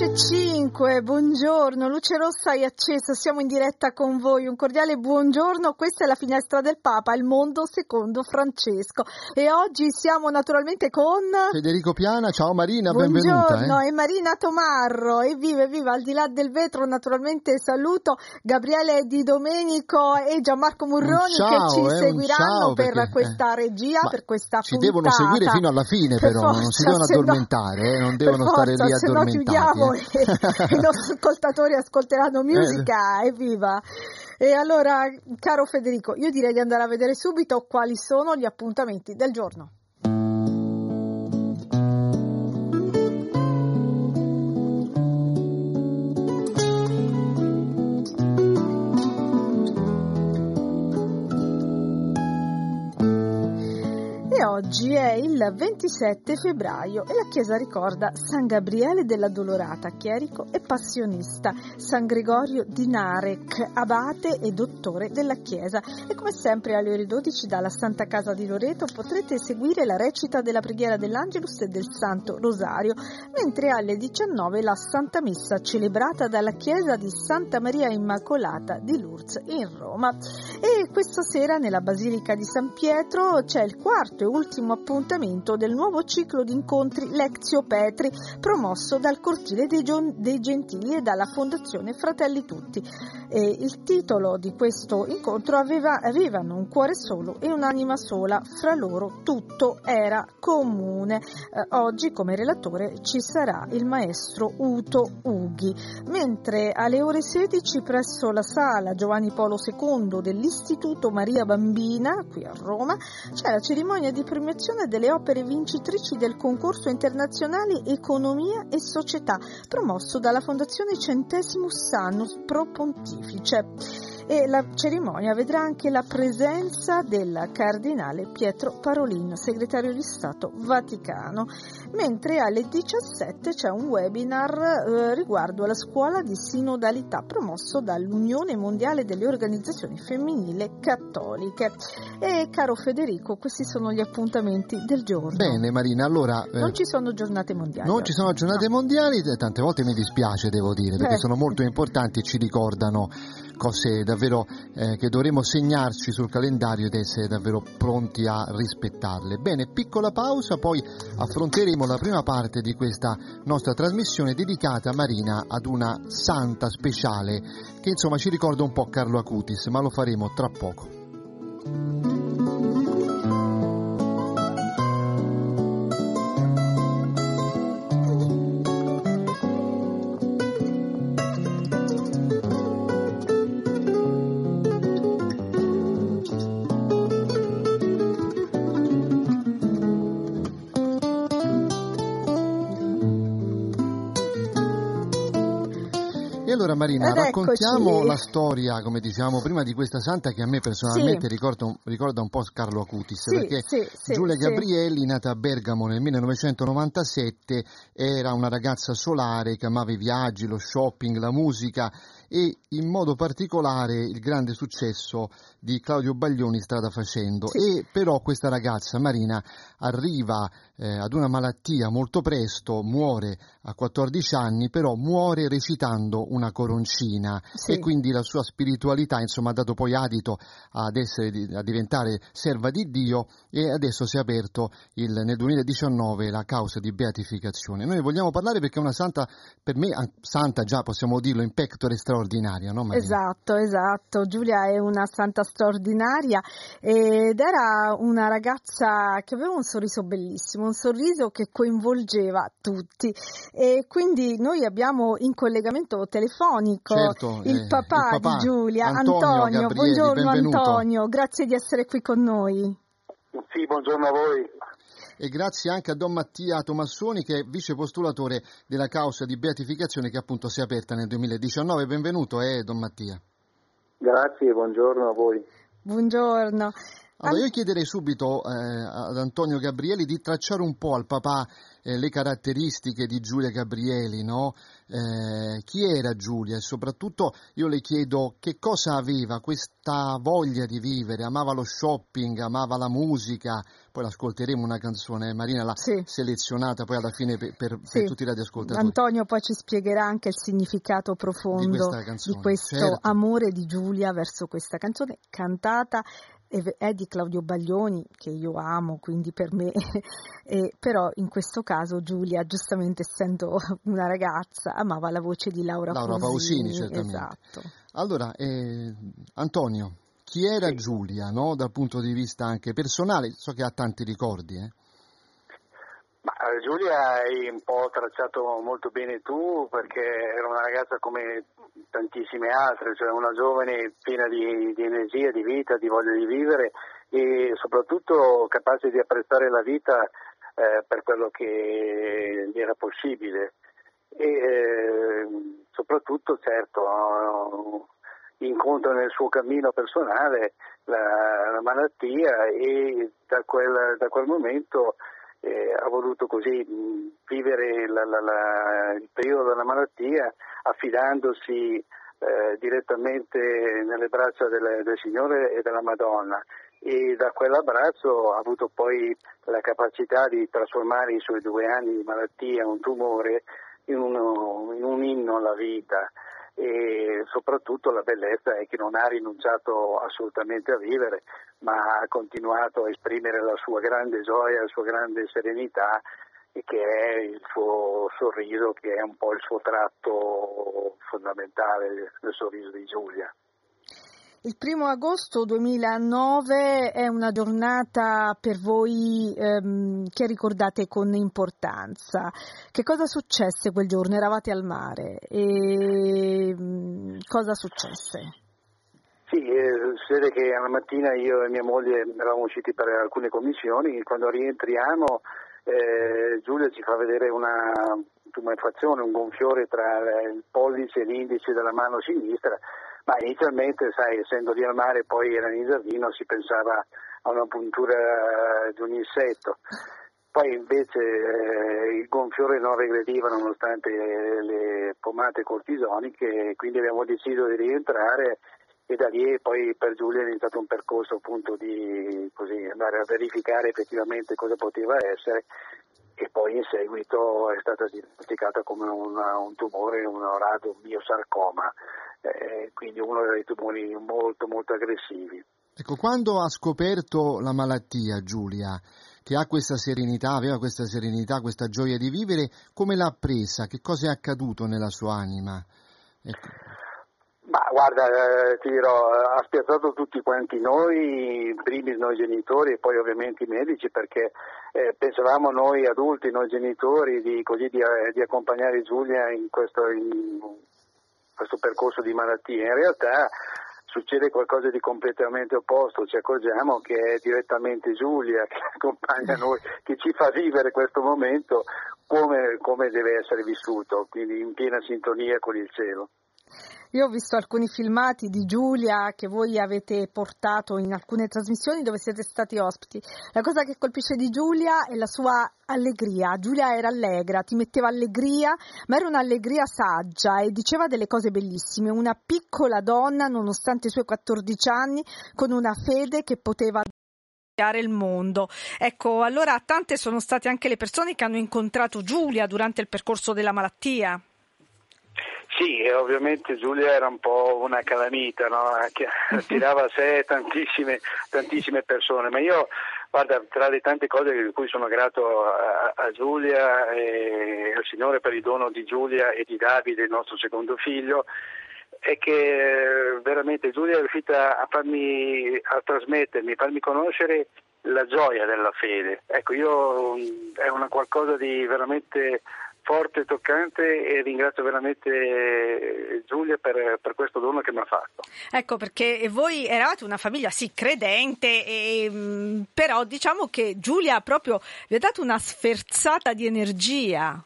5, buongiorno, luce rossa è accesa, siamo in diretta con voi, un cordiale buongiorno, questa è la finestra del Papa, il mondo secondo Francesco e oggi siamo naturalmente con Federico Piana, ciao Marina, buongiorno, benvenuta. Eh. e Marina Tomarro, evviva, evviva, al di là del vetro naturalmente saluto Gabriele Di Domenico e Gianmarco Murroni ciao, che ci eh, seguiranno perché, per questa regia, per questa ci puntata. devono seguire fino alla fine per però, forza, non si devono addormentare, no, eh, non devono forza, stare lì addormentati. Se no chiudiamo e i nostri ascoltatori ascolteranno musica, Eh. evviva! E allora, caro Federico, io direi di andare a vedere subito quali sono gli appuntamenti del giorno. Oggi è il 27 febbraio e la Chiesa ricorda San Gabriele della Dolorata, chierico e passionista, San Gregorio di Narek, abate e dottore della Chiesa. E come sempre alle ore 12 dalla Santa Casa di Loreto potrete seguire la recita della preghiera dell'Angelus e del Santo Rosario, mentre alle 19 la Santa Messa celebrata dalla Chiesa di Santa Maria Immacolata di Lourdes in Roma. E questa sera nella Basilica di San Pietro c'è il quarto e ultimo appuntamento del nuovo ciclo di incontri Lectio Petri promosso dal Cortile dei Gentili e dalla Fondazione Fratelli Tutti. E il titolo di questo incontro aveva, avevano un cuore solo e un'anima sola, fra loro tutto era comune. Eh, oggi come relatore ci sarà il maestro Uto Ughi, mentre alle ore 16 presso la sala Giovanni Polo II dell'Istituto Maria Bambina, qui a Roma, c'è la cerimonia di premiazione delle opere vincitrici del concorso internazionale Economia e Società, promosso dalla Fondazione Centesimus Annus Pro future. E la cerimonia vedrà anche la presenza del cardinale Pietro Parolin, segretario di Stato Vaticano, mentre alle 17 c'è un webinar eh, riguardo alla scuola di sinodalità promosso dall'Unione Mondiale delle Organizzazioni Femminili Cattoliche. E caro Federico, questi sono gli appuntamenti del giorno. Bene Marina, allora... eh, Non ci sono giornate mondiali. non ci sono giornate No. mondiali, eh, tante volte mi dispiace devo dire, perché Eh. sono molto importanti e ci ricordano cose davvero eh, che dovremo segnarci sul calendario ed essere davvero pronti a rispettarle. Bene, piccola pausa, poi affronteremo la prima parte di questa nostra trasmissione dedicata Marina ad una santa speciale che insomma ci ricorda un po' Carlo Acutis, ma lo faremo tra poco. Marina, raccontiamo la storia, come dicevamo prima, di questa santa che a me personalmente Sì. ricorda, un, ricorda un po' Carlo Acutis, Sì, perché sì, Giulia. Gabrielli, nata a Bergamo nel 1997, era una ragazza solare che amava i viaggi, lo shopping, la musica e in modo particolare il grande successo di Claudio Baglioni strada facendo. Sì. E però questa ragazza Marina arriva eh, ad una malattia molto presto, muore a 14 anni, però muore recitando una coroncina Sì. e quindi la sua spiritualità insomma ha dato poi adito ad essere, a diventare serva di Dio e adesso si è aperto il- nel 2019 la causa di beatificazione. Noi vogliamo parlare perché è una santa, per me an- santa già possiamo dirlo, in pectore straordinaria, no Marina? Esatto, esatto. Giulia è una santa straordinaria ed era una ragazza che aveva un sorriso bellissimo, un sorriso che coinvolgeva tutti. E quindi noi abbiamo in collegamento telefonico Certo, il, eh, papà il papà, di Giulia, Antonio Antonio. Gabrielli, Buongiorno benvenuto. Antonio, grazie di essere qui con noi. Sì, buongiorno a voi. E grazie anche a Don Mattia Tomassoni che è vice postulatore della causa di beatificazione che appunto si è aperta nel 2019. Benvenuto eh, Don Mattia. Grazie, buongiorno a voi. Buongiorno. Allora io chiederei subito eh, ad Antonio Gabrieli di tracciare un po' al papà eh, le caratteristiche di Giulia Gabrieli, no? eh, chi era Giulia e soprattutto io le chiedo che cosa aveva questa voglia di vivere, amava lo shopping, amava la musica, poi l'ascolteremo una canzone, Marina l'ha sì. selezionata poi alla fine per, per, sì. per, tutti i radioascoltatori. Antonio poi ci spiegherà anche il significato profondo di, di questo certo. amore di Giulia verso questa canzone cantata è di Claudio Baglioni che io amo, quindi per me, eh, però in questo caso Giulia, giustamente essendo una ragazza, amava la voce di Laura, Laura Pausini. Pausini certamente. Esatto. Allora, eh, Antonio, chi era sì. Giulia no? dal punto di vista anche personale? So che ha tanti ricordi. Eh? Ma eh, Giulia hai un po' tracciato molto bene tu perché era una ragazza come tantissime altre, cioè una giovane piena di, di energia, di vita, di voglia di vivere e soprattutto capace di apprezzare la vita eh, per quello che gli era possibile. E eh, soprattutto certo incontra nel suo cammino personale la, la malattia e da quel, da quel momento eh, ha voluto così vivere la, la, la, il periodo della malattia affidandosi eh, direttamente nelle braccia del, del Signore e della Madonna. E da quell'abbraccio ha avuto poi la capacità di trasformare i suoi due anni di malattia, un tumore, in, uno, in un inno alla vita e soprattutto la bellezza è che non ha rinunciato assolutamente a vivere, ma ha continuato a esprimere la sua grande gioia, la sua grande serenità e che è il suo sorriso, che è un po' il suo tratto fondamentale del sorriso di Giulia. Il primo agosto 2009 è una giornata per voi ehm, che ricordate con importanza. Che cosa successe quel giorno? Eravate al mare e mm, cosa successe? Sì, eh, succede che alla mattina io e mia moglie eravamo usciti per alcune commissioni, quando rientriamo eh, Giulia ci fa vedere una tumefazione, un gonfiore tra il pollice e l'indice della mano sinistra ma inizialmente, sai, essendo lì al mare, poi era in giardino, si pensava a una puntura di un insetto. Poi invece eh, il gonfiore non regrediva nonostante le pomate cortisoniche, quindi abbiamo deciso di rientrare e da lì poi per Giulia è iniziato un percorso appunto di così, andare a verificare effettivamente cosa poteva essere e poi in seguito è stata diagnosticata come una, un tumore, un rado miosarcoma eh, quindi uno dei tumori molto molto aggressivi. Ecco, quando ha scoperto la malattia Giulia, che ha questa serenità, aveva questa serenità, questa gioia di vivere, come l'ha presa? Che cosa è accaduto nella sua anima? Ecco. Ma guarda, eh, ti dirò, ha spiazzato tutti quanti noi, primi noi genitori e poi ovviamente i medici, perché eh, pensavamo noi adulti, noi genitori, di, così, di, eh, di accompagnare Giulia in questo, in, questo percorso di malattia. In realtà succede qualcosa di completamente opposto, ci accorgiamo che è direttamente Giulia che accompagna noi, che ci fa vivere questo momento come, come deve essere vissuto, quindi in piena sintonia con il cielo. Io ho visto alcuni filmati di Giulia che voi avete portato in alcune trasmissioni dove siete stati ospiti. La cosa che colpisce di Giulia è la sua allegria. Giulia era allegra, ti metteva allegria, ma era un'allegria saggia e diceva delle cose bellissime. Una piccola donna, nonostante i suoi 14 anni, con una fede che poteva il mondo. Ecco, allora tante sono state anche le persone che hanno incontrato Giulia durante il percorso della malattia. Sì, ovviamente Giulia era un po' una calamita, no? che attirava a sé tantissime, tantissime, persone, ma io, guarda, tra le tante cose di cui sono grato a, a Giulia e al Signore per il dono di Giulia e di Davide, il nostro secondo figlio, è che veramente Giulia è riuscita a farmi, a trasmettermi, a farmi conoscere la gioia della fede. Ecco, io è una qualcosa di veramente forte, toccante e ringrazio veramente eh, Giulia per, per questo dono che mi ha fatto. Ecco perché voi eravate una famiglia sì credente, e, mm, però diciamo che Giulia proprio vi ha dato una sferzata di energia.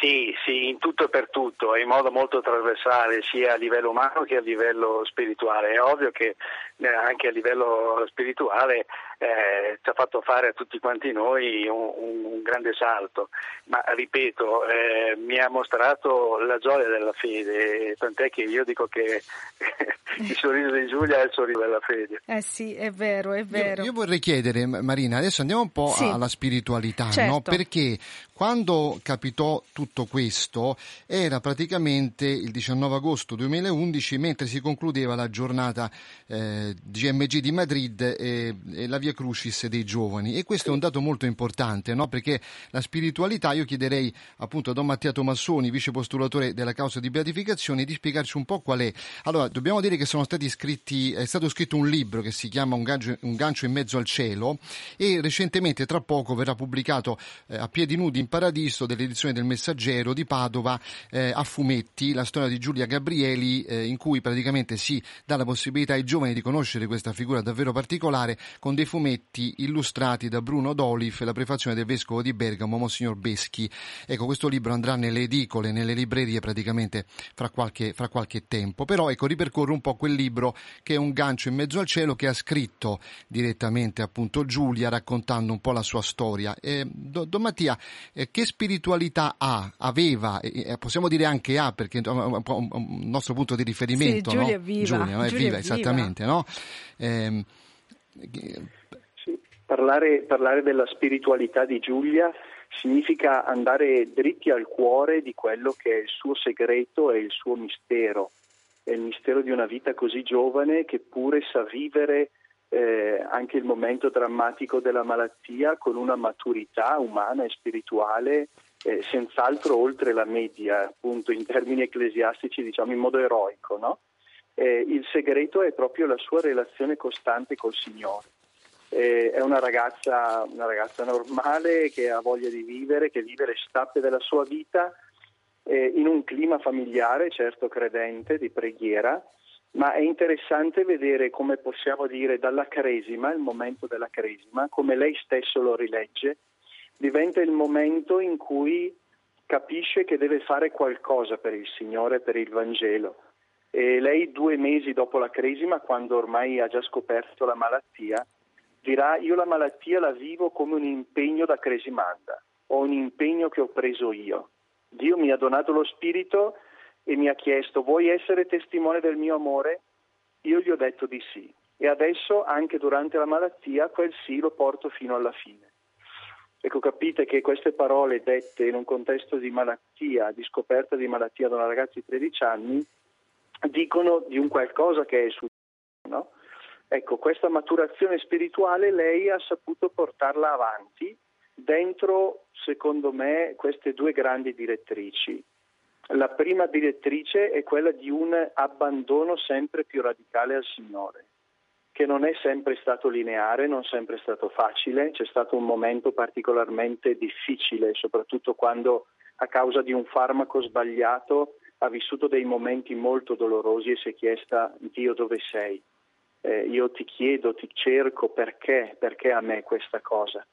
Sì, sì, in tutto e per tutto, in modo molto trasversale, sia a livello umano che a livello spirituale. È ovvio che eh, anche a livello spirituale eh, ci ha fatto fare a tutti quanti noi un, un grande salto, ma ripeto, eh, mi ha mostrato la gioia della fede, tant'è che io dico che il sorriso di Giulia è il sorriso della fede. Eh sì, è vero, è vero. Io, io vorrei chiedere, Marina, adesso andiamo un po' sì. alla spiritualità, certo. no? perché quando capitò tutto questo era praticamente il 19 agosto 2011 mentre si concludeva la giornata eh, GMG di Madrid e, e, la Via Crucis dei giovani e questo è un dato molto importante no? perché la spiritualità, io chiederei appunto a Don Mattia Tomassoni, vice postulatore della causa di beatificazione, di spiegarci un po' qual è. Allora, dobbiamo dire che scritti, è stato scritto un libro che si chiama Un gancio, un gancio in mezzo al cielo e recentemente tra poco verrà pubblicato eh, a piedi nudi in Paradiso dell'edizione del Messaggero di Padova eh, a fumetti, la storia di Giulia Gabrieli eh, in cui praticamente si dà la possibilità ai giovani di conoscere questa figura davvero particolare con dei fumetti illustrati da Bruno Dolif e la prefazione del vescovo di Bergamo, Monsignor Beschi. Ecco, questo libro andrà nelle edicole, nelle librerie praticamente fra qualche, fra qualche tempo, però ecco, ripercorre un po' quel libro che è un gancio in mezzo al cielo che ha scritto direttamente appunto Giulia raccontando un po' la sua storia. Eh, Don Mattia, eh, che spiritualità ha, aveva, eh, possiamo dire anche ha, perché è un, un, un nostro punto di riferimento. Sì, Giulia no? viva. Giulia, no? è Giulia viva, esattamente. No? Eh, parlare, parlare della spiritualità di Giulia significa andare dritti al cuore di quello che è il suo segreto e il suo mistero. È il mistero di una vita così giovane che pure sa vivere eh, anche il momento drammatico della malattia con una maturità umana e spirituale eh, senz'altro oltre la media, appunto in termini ecclesiastici diciamo in modo eroico. No? Eh, il segreto è proprio la sua relazione costante col Signore. Eh, è una ragazza, una ragazza, normale che ha voglia di vivere, che vive le stappe della sua vita eh, in un clima familiare, certo credente, di preghiera, ma è interessante vedere come possiamo dire dalla cresima, il momento della cresima, come lei stesso lo rilegge, diventa il momento in cui capisce che deve fare qualcosa per il Signore, per il Vangelo. E lei due mesi dopo la cresima, quando ormai ha già scoperto la malattia, dirà io la malattia la vivo come un impegno da cresimanda, o un impegno che ho preso io. Dio mi ha donato lo spirito e mi ha chiesto vuoi essere testimone del mio amore? Io gli ho detto di sì e adesso anche durante la malattia quel sì lo porto fino alla fine. Ecco, capite che queste parole dette in un contesto di malattia, di scoperta di malattia da una ragazza di 13 anni, dicono di un qualcosa che è successo. No? Ecco, questa maturazione spirituale lei ha saputo portarla avanti dentro, secondo me, queste due grandi direttrici. La prima direttrice è quella di un abbandono sempre più radicale al Signore, che non è sempre stato lineare, non sempre stato facile, c'è stato un momento particolarmente difficile, soprattutto quando a causa di un farmaco sbagliato ha vissuto dei momenti molto dolorosi e si è chiesta Dio dove sei? Eh, io ti chiedo, ti cerco perché, perché a me questa cosa?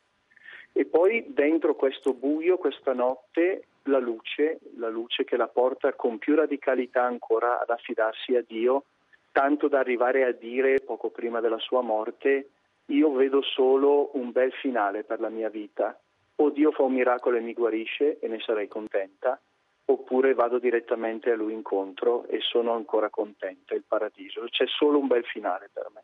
E poi dentro questo buio, questa notte, la luce, la luce che la porta con più radicalità ancora ad affidarsi a Dio, tanto da arrivare a dire poco prima della sua morte, io vedo solo un bel finale per la mia vita, o Dio fa un miracolo e mi guarisce e ne sarei contenta, oppure vado direttamente a Lui incontro e sono ancora contenta, il paradiso. C'è solo un bel finale per me.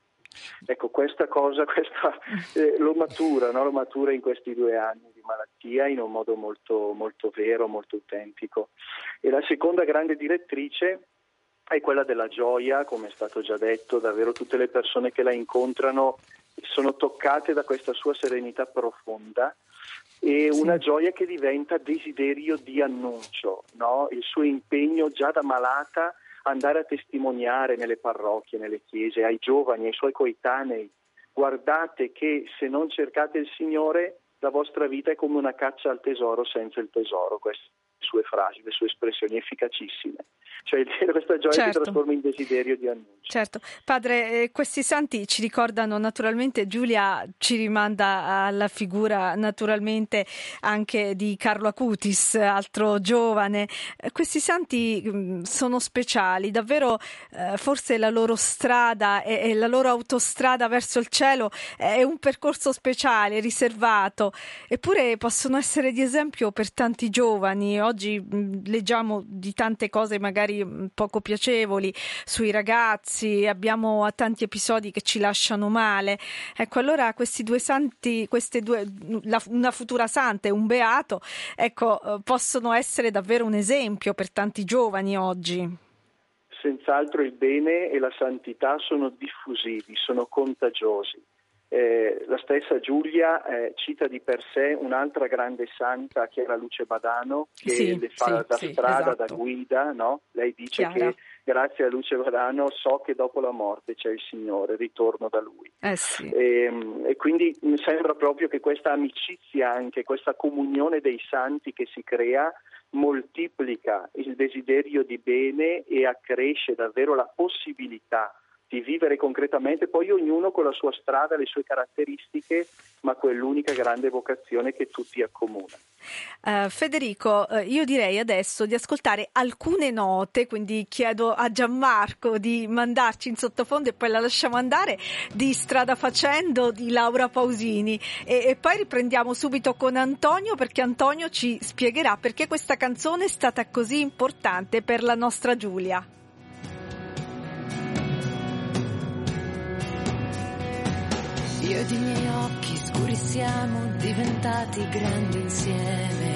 Ecco, questa cosa questa, eh, lo, matura, no? lo matura in questi due anni di malattia in un modo molto, molto vero, molto autentico. E la seconda grande direttrice è quella della gioia, come è stato già detto, davvero tutte le persone che la incontrano sono toccate da questa sua serenità profonda e una sì. gioia che diventa desiderio di annuncio, no? il suo impegno già da malata andare a testimoniare nelle parrocchie, nelle chiese, ai giovani, ai suoi coetanei, guardate che se non cercate il Signore la vostra vita è come una caccia al tesoro senza il tesoro. Queste sue frasi, le sue espressioni efficacissime. Cioè questa gioia certo. si trasforma in desiderio di annuncio. Certo, padre, eh, questi santi ci ricordano naturalmente, Giulia ci rimanda alla figura naturalmente anche di Carlo Acutis, altro giovane. Eh, questi santi mh, mm, sono speciali, davvero eh, forse la loro strada e, e, la loro autostrada verso il cielo è un percorso speciale, riservato, eppure possono essere di esempio per tanti giovani. Oggi mm, leggiamo di tante cose magari poco piacevoli sui ragazzi, abbiamo tanti episodi che ci lasciano male. Ecco, allora questi due santi, queste due, la, una futura santa e un beato, ecco, eh, possono essere davvero un esempio per tanti giovani oggi. Senz'altro il bene e la santità sono diffusivi, sono contagiosi. Eh, la stessa Giulia eh, cita di per sé un'altra grande santa che era Luce Badano, che sì, le fa sì, da sì, strada, esatto. da guida, no? lei dice Chiara. che grazie a Luce Badano so che dopo la morte c'è il Signore, ritorno da Lui. Eh e, e quindi mi sembra proprio che questa amicizia, anche questa comunione dei santi che si crea, moltiplica il desiderio di bene e accresce davvero la possibilità di vivere concretamente, poi ognuno con la sua strada, le sue caratteristiche, ma quell'unica grande vocazione che tutti accomuna. Uh, Federico, uh, io direi adesso di ascoltare alcune note, quindi chiedo a Gianmarco di mandarci in sottofondo e poi la lasciamo andare, di Strada Facendo di Laura Pausini e, e poi riprendiamo subito con Antonio perché Antonio ci spiegherà perché questa canzone è stata così importante per la nostra Giulia. Io ed i miei occhi scuri siamo diventati grandi insieme.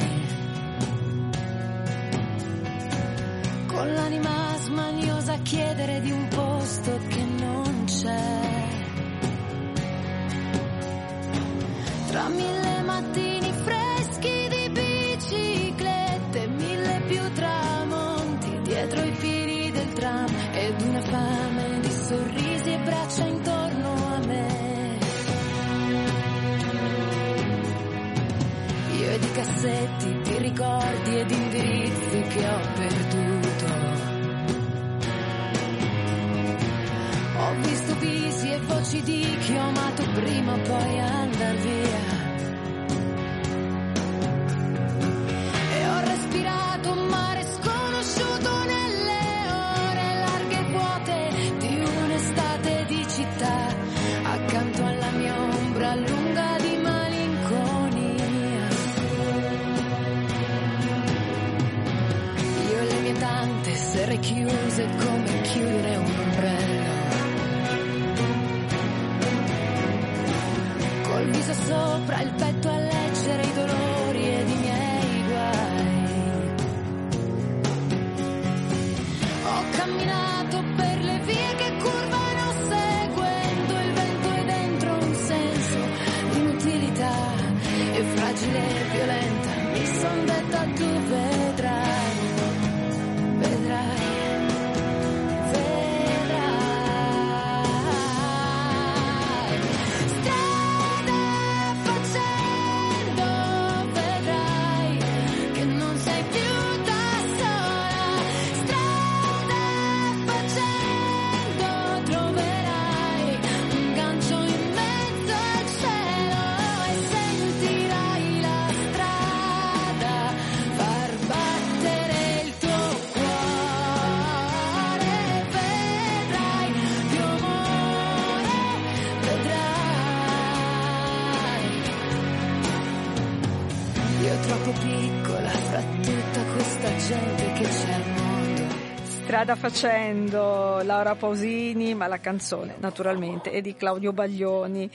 Con l'anima smaniosa a chiedere di un posto che non c'è. Tra mille ed i cassetti di ricordi ed indirizzi che ho perduto. Ho visto visi e voci di chi ho amato prima poi andar via. Chiuse come Strada facendo Laura Pausini, ma la canzone naturalmente è di Claudio Baglioni.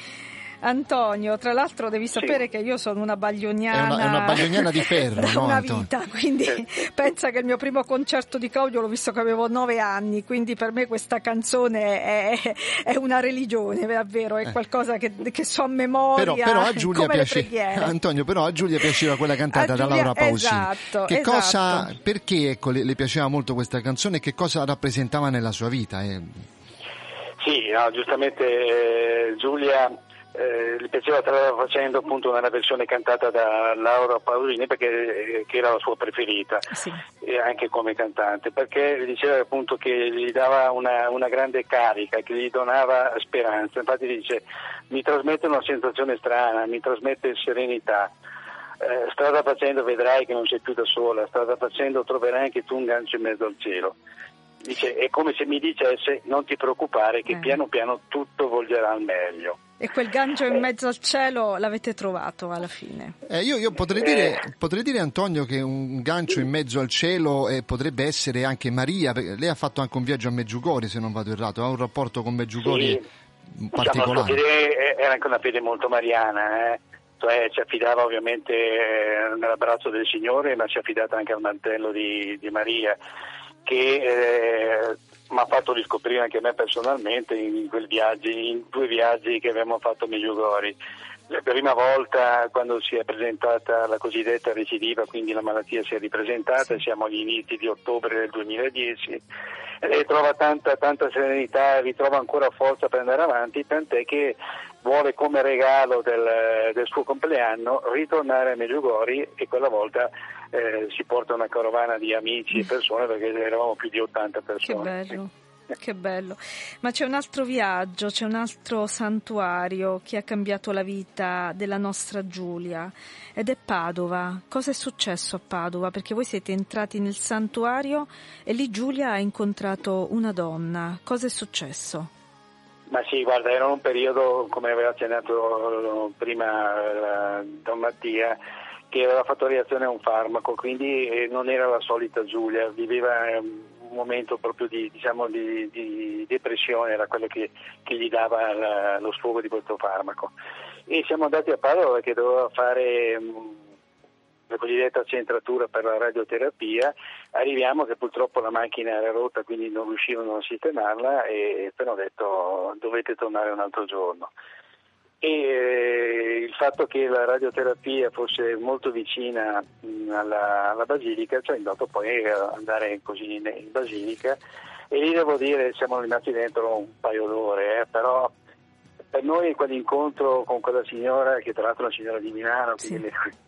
Antonio, tra l'altro devi sapere che io sono una baglioniana. È una- è una baglioniana di ferro, da no, una Antonio? vita, quindi pensa che il mio primo concerto di Claudio l'ho visto che avevo nove anni, quindi per me questa canzone è, è una religione, davvero, è qualcosa che, che so a memoria. Eh. Però, però a Giulia come le piace, preghiere. Antonio, però a Giulia piaceva quella cantata A da Giulia- Laura Pausini. esatto, che esatto. cosa, perché ecco, le, le piaceva molto questa canzone e che cosa rappresentava nella sua vita? eh? Sì, no, giustamente eh, Giulia eh, gli piaceva stava facendo appunto una versione cantata da Laura Paolini perché eh, che era la sua preferita Sì. e anche come cantante perché diceva appunto che gli dava una, una grande carica che gli donava speranza infatti dice mi trasmette una sensazione strana mi trasmette serenità Eh, strada facendo vedrai che non sei più da sola strada facendo troverai anche tu un gancio in mezzo al cielo Dice, è come se mi dicesse non ti preoccupare che Eh. piano piano tutto volgerà al meglio E quel gancio in mezzo al cielo l'avete trovato alla fine. Eh, io, io potrei, dire, potrei dire, Antonio, che un gancio in mezzo al cielo eh, potrebbe essere anche Maria, perché lei ha fatto anche un viaggio a Meggiugori, se non vado errato, ha un rapporto con Meggiugori Sì. Diciamo, particolare. fede era anche una fede molto mariana, eh. cioè ci affidava ovviamente eh, nell'abbraccio del Signore, ma ci è affidata anche al mantello di, di Maria, che eh, mi ha fatto riscoprire anche me personalmente in, quel viaggi, in due viaggi che abbiamo fatto a Meggiugori. La prima volta quando si è presentata la cosiddetta recidiva, quindi la malattia si è ripresentata, siamo agli inizi di ottobre del 2010, e trova tanta, tanta serenità, ritrova ancora forza per andare avanti, tant'è che vuole come regalo del, del suo compleanno ritornare a Meggiugori e quella volta eh, si porta una carovana di amici e persone perché eravamo più di 80 Che persone. bello. Che bello. Ma c'è un altro viaggio, c'è un altro santuario che ha cambiato la vita della nostra Giulia ed è Padova. Cosa è successo a Padova? Perché voi siete entrati nel santuario e lì Giulia ha incontrato una donna. Cosa è successo? Ma sì, guarda, era un periodo, come aveva accennato prima eh, Don Mattia, che aveva fatto reazione a un farmaco, quindi eh, non era la solita Giulia, viveva eh, un momento proprio di, diciamo, di, di depressione, era quello che, che gli dava la- lo sfogo di questo farmaco. E siamo andati a Padova perché doveva fare mh, la cosiddetta centratura per la radioterapia, arriviamo che purtroppo la macchina era rotta quindi non riuscivano a sistemarla e però ho detto dovete tornare un altro giorno. E fatto che la radioterapia fosse molto vicina mh, alla, alla basilica ci ha indotto poi a andare così in, in basilica e lì devo dire siamo rimasti dentro un paio d'ore, eh, però per noi quell'incontro con quella signora, che tra l'altro è una signora di Milano, quindi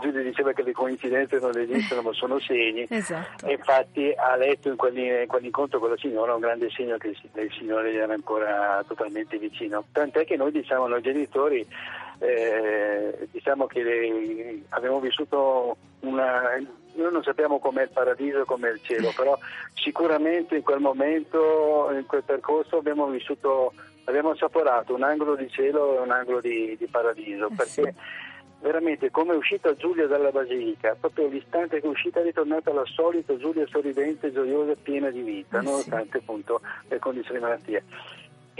Giulio diceva che le coincidenze non esistono ma sono segni, Esatto. e infatti ha letto in, quelli- in quell'incontro con la signora un grande segno che il, il Signore era ancora totalmente vicino. Tant'è che noi diciamo, noi genitori, eh, diciamo che le- abbiamo vissuto una... Noi non sappiamo com'è il paradiso e com'è il cielo, però sicuramente in quel momento, in quel percorso abbiamo vissuto, abbiamo assaporato un angolo di cielo e un angolo di, di paradiso, Eh perché veramente come è uscita Giulia dalla Basilica, proprio l'istante che è uscita è ritornata alla solita Giulia sorridente, gioiosa, piena di vita, Eh nonostante appunto le condizioni di malattia.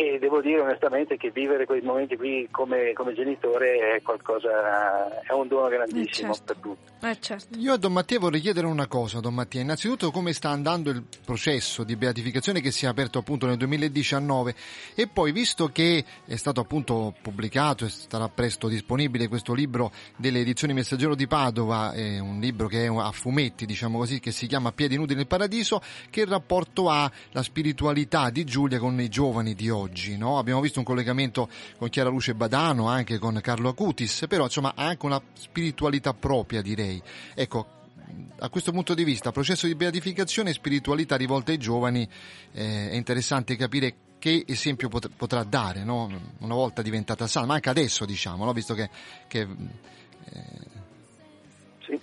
E devo dire onestamente che vivere quei momenti qui come, come genitore è qualcosa, è un dono grandissimo Eh, certo. per tutti. Eh certo. Io a Don Mattia vorrei chiedere una cosa, Don Mattia. Innanzitutto come sta andando il processo di beatificazione che si è aperto appunto nel 2019 e poi visto che è stato appunto pubblicato e sarà presto disponibile questo libro delle edizioni Messaggero di Padova, è un libro che è a fumetti diciamo così, che si chiama Piedi nudi nel paradiso, che rapporto ha la spiritualità di Giulia con i giovani di oggi? No? Abbiamo visto un collegamento con Chiara Luce Badano, anche con Carlo Acutis, però insomma ha anche una spiritualità propria direi. Ecco, a questo punto di vista, processo di beatificazione e spiritualità rivolta ai giovani, eh, è interessante capire che esempio pot- potrà dare, no? una volta diventata sana, ma anche adesso diciamo, no? visto che, che Sì.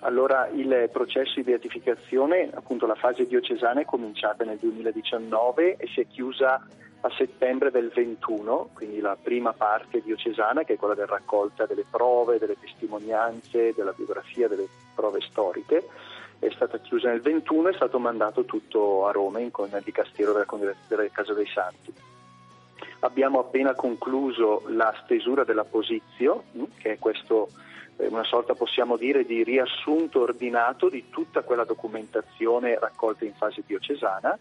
Allora il processo di beatificazione, appunto la fase diocesana è cominciata nel 2019 e si è chiusa a settembre del 21, quindi la prima parte diocesana che è quella della raccolta delle prove, delle testimonianze, della biografia, delle prove storiche, è stata chiusa nel 21 e è stato mandato tutto a Roma in, nel dicastero della della Casa dei Santi. Abbiamo appena concluso la stesura della posizio, mh, che è questo eh, una sorta, possiamo dire, di riassunto ordinato di tutta quella documentazione raccolta in fase diocesana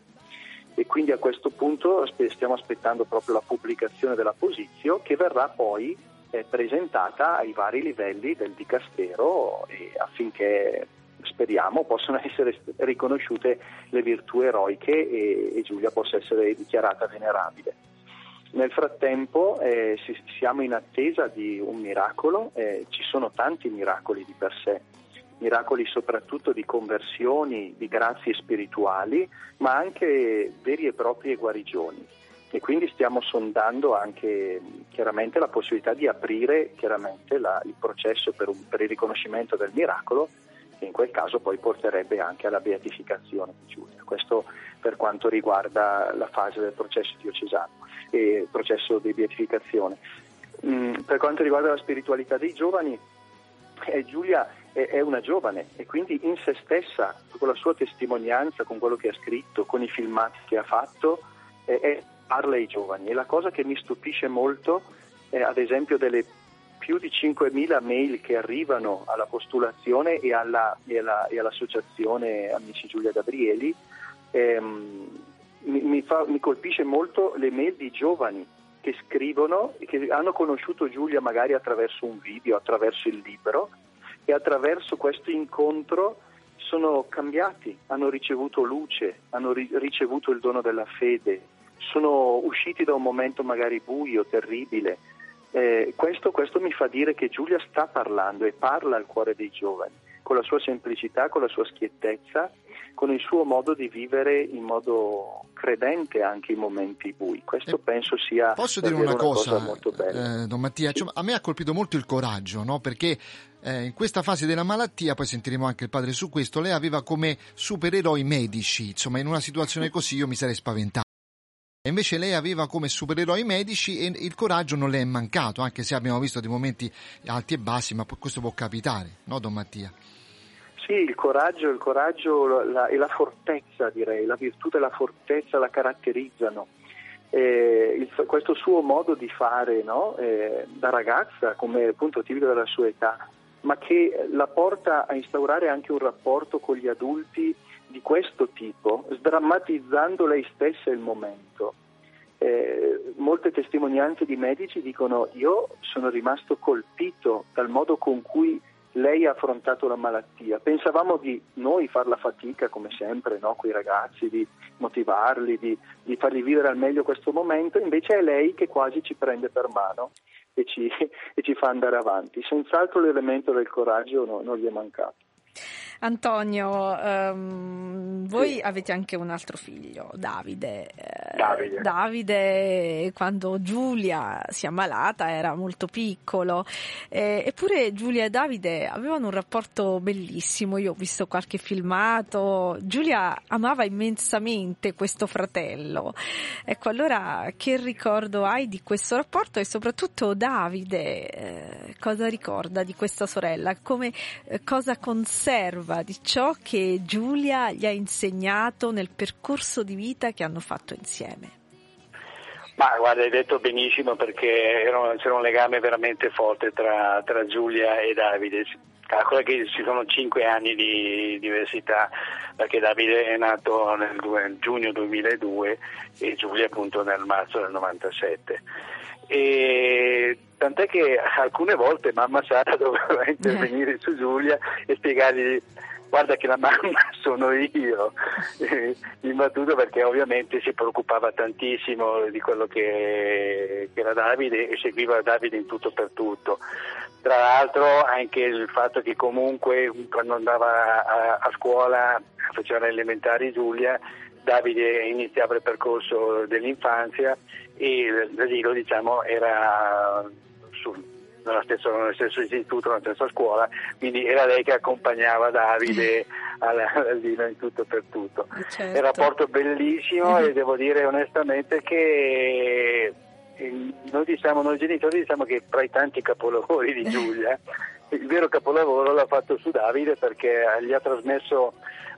e quindi a questo punto stiamo aspettando proprio la pubblicazione della posizio che verrà poi eh, presentata ai vari livelli del dicastero affinché speriamo possano essere riconosciute le virtù eroiche e, Giulia possa essere dichiarata venerabile. Nel frattempo eh, si, siamo in attesa di un miracolo, eh, ci sono tanti miracoli di per sé, miracoli soprattutto di conversioni, di grazie spirituali, ma anche veri e proprie guarigioni. E quindi stiamo sondando anche chiaramente la possibilità di aprire la, il processo per, un, per il riconoscimento del miracolo che in quel caso poi porterebbe anche alla beatificazione di Giulia. Questo per quanto riguarda la fase del processo diocesano e il processo di beatificazione. Mm, per quanto riguarda la spiritualità dei giovani, eh, Giulia è, una giovane e quindi in se stessa, con la sua testimonianza, con quello che ha scritto, con i filmati che ha fatto, eh, parla ai giovani. E la cosa che mi stupisce molto, è, ad esempio, delle più di 5.000 mail che arrivano alla postulazione e, alla, e, alla, e all'associazione Amici Giulia Gabrieli, ehm, mi, mi, fa, mi, colpisce molto le mail di giovani che scrivono e che hanno conosciuto Giulia magari attraverso un video, attraverso il libro e attraverso questo incontro sono cambiati, hanno ricevuto luce, hanno ri- ricevuto il dono della fede, sono usciti da un momento magari buio, terribile, eh, questo, questo mi fa dire che Giulia sta parlando e parla al cuore dei giovani, con la sua semplicità, con la sua schiettezza, con il suo modo di vivere in modo credente anche in momenti bui. Questo eh, penso sia Posso dire una, una cosa, cosa, molto bella. Eh, don Mattia, cioè, a me ha colpito molto il coraggio, no? perché eh, in questa fase della malattia, poi sentiremo anche il padre su questo, lei aveva come supereroi medici, insomma in una situazione così io mi sarei spaventato. E invece lei aveva come supereroi medici e il coraggio non le è mancato, anche se abbiamo visto dei momenti alti e bassi, ma questo può capitare, no Don Mattia? Sì, il coraggio, il coraggio la, e la fortezza direi, la virtù e la fortezza la caratterizzano. Eh, il, questo suo modo di fare no? eh, da ragazza, come appunto tipico della sua età, ma che la porta a instaurare anche un rapporto con gli adulti di questo tipo, sdrammatizzando lei stessa il momento. Eh, molte testimonianze di medici dicono io sono rimasto colpito dal modo con cui lei ha affrontato la malattia. Pensavamo di noi far la fatica, come sempre, no? con i ragazzi, di motivarli, di, di, fargli vivere al meglio questo momento, invece è lei che quasi ci prende per mano e ci, e ci fa andare avanti. Senz'altro l'elemento del coraggio no, non gli è mancato. Antonio, um, voi avete anche un altro figlio, Davide. Eh, Davide. Davide, quando Giulia si è ammalata, era molto piccolo, eh, eppure Giulia e Davide avevano un rapporto bellissimo. Io ho visto qualche filmato. Giulia amava immensamente questo fratello. Ecco, allora che ricordo hai di questo rapporto e soprattutto Davide, eh, cosa ricorda di questa sorella? Come, eh, cosa conserva? Osserva di ciò che Giulia gli ha insegnato nel percorso di vita che hanno fatto insieme? Ma guarda, hai detto benissimo perché c'era un legame veramente forte tra, tra Giulia e Davide. Calcola che ci sono cinque anni di diversità perché Davide è nato nel giugno 2002 e Giulia appunto nel marzo del 97. E tant'è che alcune volte mamma Sara doveva intervenire eh. su Giulia e spiegargli guarda che la mamma sono io, in battuta perché ovviamente si preoccupava tantissimo di quello che, che, era Davide e seguiva Davide in tutto per tutto. Tra l'altro anche il fatto che comunque quando andava a, a scuola, faceva le elementari Giulia, Davide iniziava il percorso dell'infanzia e l'asilo diciamo, era sul, stesso, nello stesso istituto, nella stessa scuola, quindi era lei che accompagava Davide all'asilo in tutto per tutto. Certo. È un rapporto bellissimo e devo dire onestamente che eh, noi, diciamo, noi genitori diciamo che tra i tanti capolavori di Giulia, il vero capolavoro l'ha fatto su Davide perché gli ha trasmesso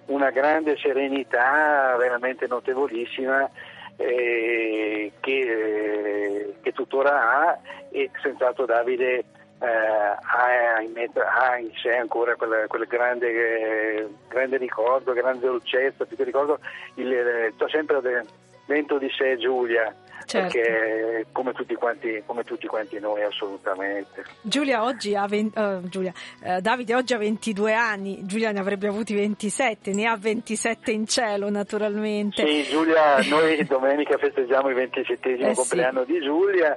una grande serenità veramente notevolissima eh, che, eh, che, tuttora ha e senz'altro Davide eh, ha, in mezzo, ha, in sé ancora quel, quel grande, eh, grande, ricordo, grande dolcezza, più che ricordo, il, c'è sempre dentro di sé Giulia, Certo. perché come tutti, quanti, come tutti quanti noi assolutamente. Giulia oggi ha 20 eh, Giulia, eh, Davide oggi ha 22 anni, Giulia ne avrebbe avuti 27, ne ha 27 in cielo naturalmente. Sì, Giulia, noi domenica festeggiamo il 27 Eh, sì. compleanno di Giulia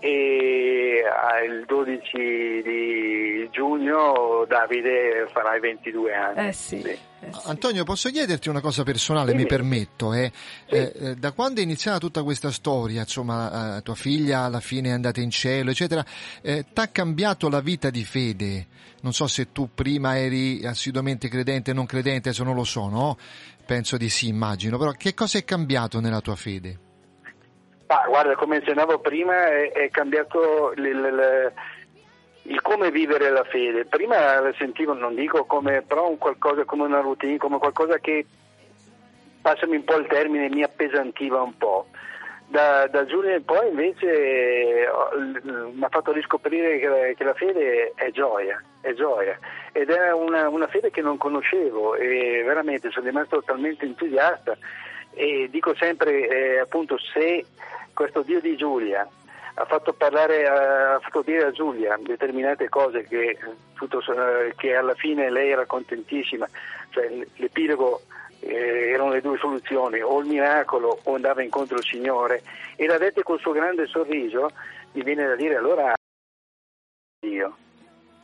e ah, il 12 di giugno Davide farà i 22 anni. Eh sì. eh sì. Antonio, posso chiederti una cosa personale, mi permetto? eh? Sì. Eh, eh, da quando è iniziata tutta questa storia, insomma, tua figlia alla fine è andata in cielo, eccetera, eh, t'ha cambiato la vita di fede? Non so se tu prima eri assiduamente credente, non credente, adesso non lo so, no? Penso di sì, immagino, però che cosa è cambiato nella tua fede? Ma guarda, come accennavo prima, è, è cambiato il, il- il come vivere la fede. Prima la sentivo, non dico come, però un qualcosa come una routine, come qualcosa che, passami un po' il termine, mi appesantiva un po'. Da, da Giulia in poi invece eh, mi ha fatto riscoprire che la, che la fede è gioia, è gioia ed è una, una fede che non conoscevo e veramente sono rimasto talmente entusiasta e dico sempre eh, appunto se questo Dio di Giulia ha fatto parlare, ha fatto dire a Giulia determinate cose che, tutto, eh, che alla fine lei era contentissima, cioè l'epilogo eh, erano le due soluzioni, o il miracolo o andava incontro al Signore e l'ha dette col suo grande sorriso, mi viene da dire allora Dio.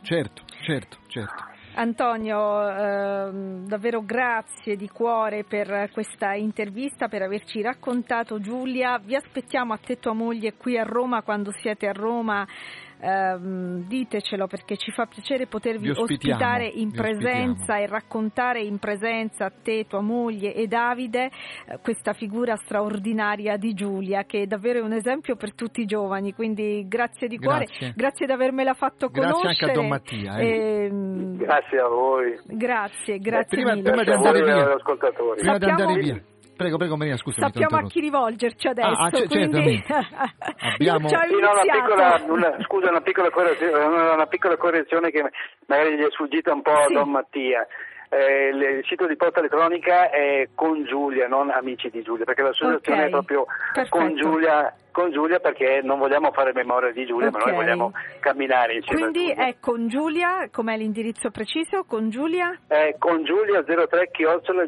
Certo, certo, certo. Antonio, ehm, davvero grazie di cuore per questa intervista, per averci raccontato Giulia. Vi aspettiamo a te tua moglie qui a Roma quando siete a Roma. Ehm, ditecelo perché ci fa piacere potervi ospitare in presenza e raccontare in presenza a te, tua moglie e Davide eh, questa figura straordinaria di Giulia che davvero è un esempio per tutti i giovani. Quindi grazie di cuore, Grazie. grazie di avermela fatto Grazie anche conoscere. a Don Mattia, eh. Ehm, Grazie a voi, Grazie, grazie prima- mille. prima di andare via. Prima di Sappiamo- andare via. Prego, prego Maria, ho Sappiamo a chi rivolgerci adesso, Ah, ah, c- quindi Abbiamo- Sì, no, una piccola, una, scusa, una piccola, correzione, una piccola correzione che magari gli è sfuggita un po' Sì. a Don Mattia. Eh, il sito di posta elettronica è con Giulia, non amici di Giulia, perché l'associazione Ok, è proprio perfetto. con Giulia, con Giulia perché non vogliamo fare memoria di Giulia, ma Ok. noi vogliamo camminare insieme Quindi è con Giulia, com'è l'indirizzo preciso? Con Giulia? È con Giulia 03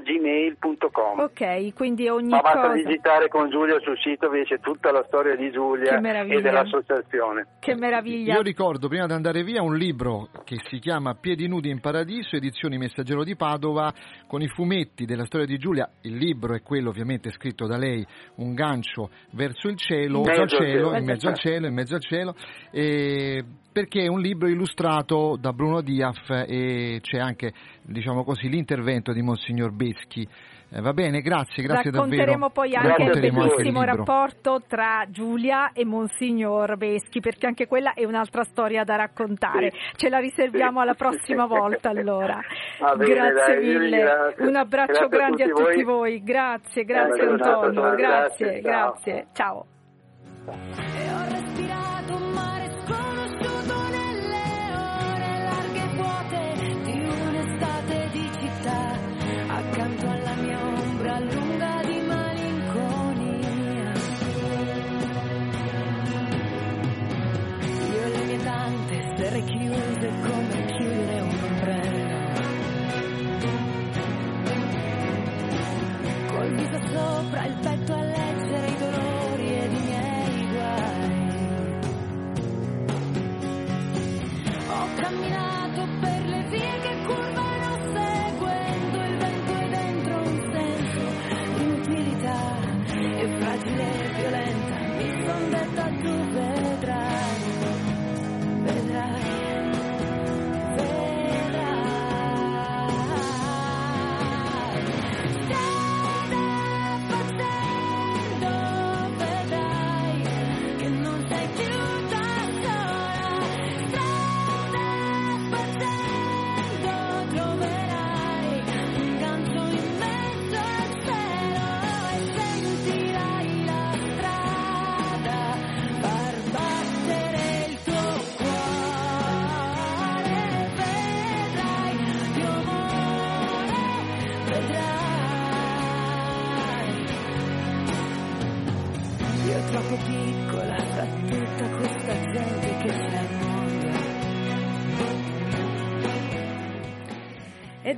gmail.com. Ok, quindi ogni Ma basta cosa. visitare con Giulia sul sito, vi c'è tutta la storia di Giulia e dell'associazione. Che meraviglia. Io ricordo prima di andare via un libro che si chiama Piedi nudi in paradiso, edizioni Messaggero di Padova, con i fumetti della storia di Giulia. Il libro è quello ovviamente scritto da lei, un gancio verso il cielo, mezzo al cielo, cielo. in mezzo al cielo, in mezzo al cielo, e perché è un libro illustrato da Bruno Diaf e c'è anche, diciamo così, l'intervento di Monsignor Beschi. Eh, va bene, grazie, grazie Racconteremo davvero. poi Grazie anche il a bellissimo il rapporto tra Giulia e Monsignor Veschi, perché anche quella è un'altra storia da raccontare. Sì. Ce la riserviamo Sì. alla prossima volta allora. Bene, grazie dai, mille. ringrazio. Un abbraccio Grazie a grande a tutti tutti voi. voi. Grazie, grazie Antonio. Grazie, grazie, ciao. E ho respirato un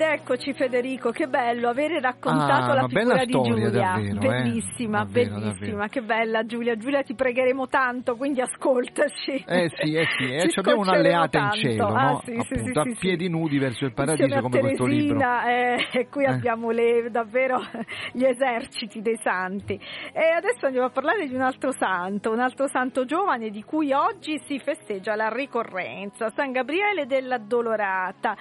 Ed eccoci Federico, che bello avere raccontato Ah, la figura di storia, Giulia. davvero, eh. bellissima, Davvero, bellissima, davvero. che bella Giulia. Giulia ti pregheremo tanto, quindi ascoltaci. Eh sì, eh sì, eh, abbiamo un'alleata in tanto. cielo, Ah, no? sì, sì, Appunto, sì, a sì, piedi nudi verso il paradiso Insieme a come questo libro. Teresina, eh, qui Eh. abbiamo le- davvero gli eserciti dei santi. E adesso andiamo a parlare di un altro santo, un altro santo giovane di cui oggi si festeggia la ricorrenza, San Gabriele dell'Addolorata.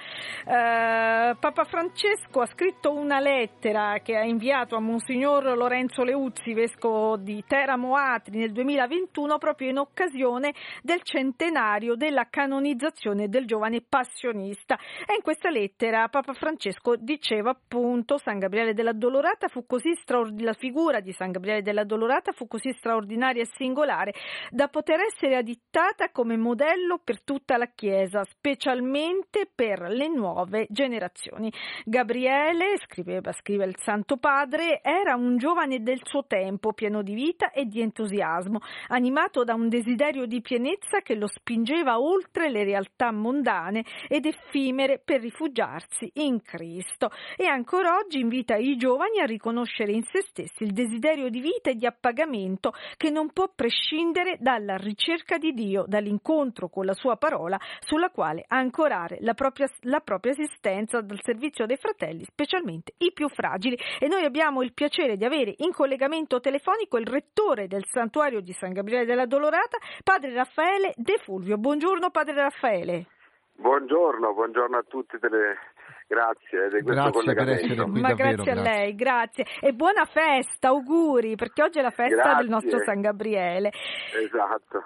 Eh, Papa Francesco ha scritto una lettera che ha inviato a Monsignor Lorenzo Leuzzi, vescovo di Teramo Atri, nel 2021, proprio in occasione del centenario della canonizzazione del giovane passionista. E in questa lettera Papa Francesco diceva appunto San Gabriele della Dolorata fu così straordinaria, la figura di San Gabriele della Dolorata fu così straordinaria e singolare da poter essere adittata come modello per tutta la Chiesa, specialmente per le nuove generazioni. Gabriele, scriveva, scrive il Santo Padre, era un giovane del suo tempo, pieno di vita e di entusiasmo, animato da un desiderio di pienezza che lo spingeva oltre le realtà mondane ed effimere per rifugiarsi in Cristo. E ancora oggi invita i giovani a riconoscere in se stessi il desiderio di vita e di appagamento che non può prescindere dalla ricerca di Dio, dall'incontro con la sua parola, sulla quale ancorare la propria, la propria esistenza dal servizio dei fratelli, specialmente i più fragili. E noi abbiamo il piacere di avere in collegamento telefonico il rettore del santuario di San Gabriele della Dolorata, padre Raffaele De Fulvio. Buongiorno padre Raffaele. Buongiorno, buongiorno a tutti, delle... grazie di questo Grazie per essere qui. Ma davvero, grazie a grazie. lei, grazie. E buona festa, auguri, perché oggi è la festa Grazie. del nostro San Gabriele. Esatto.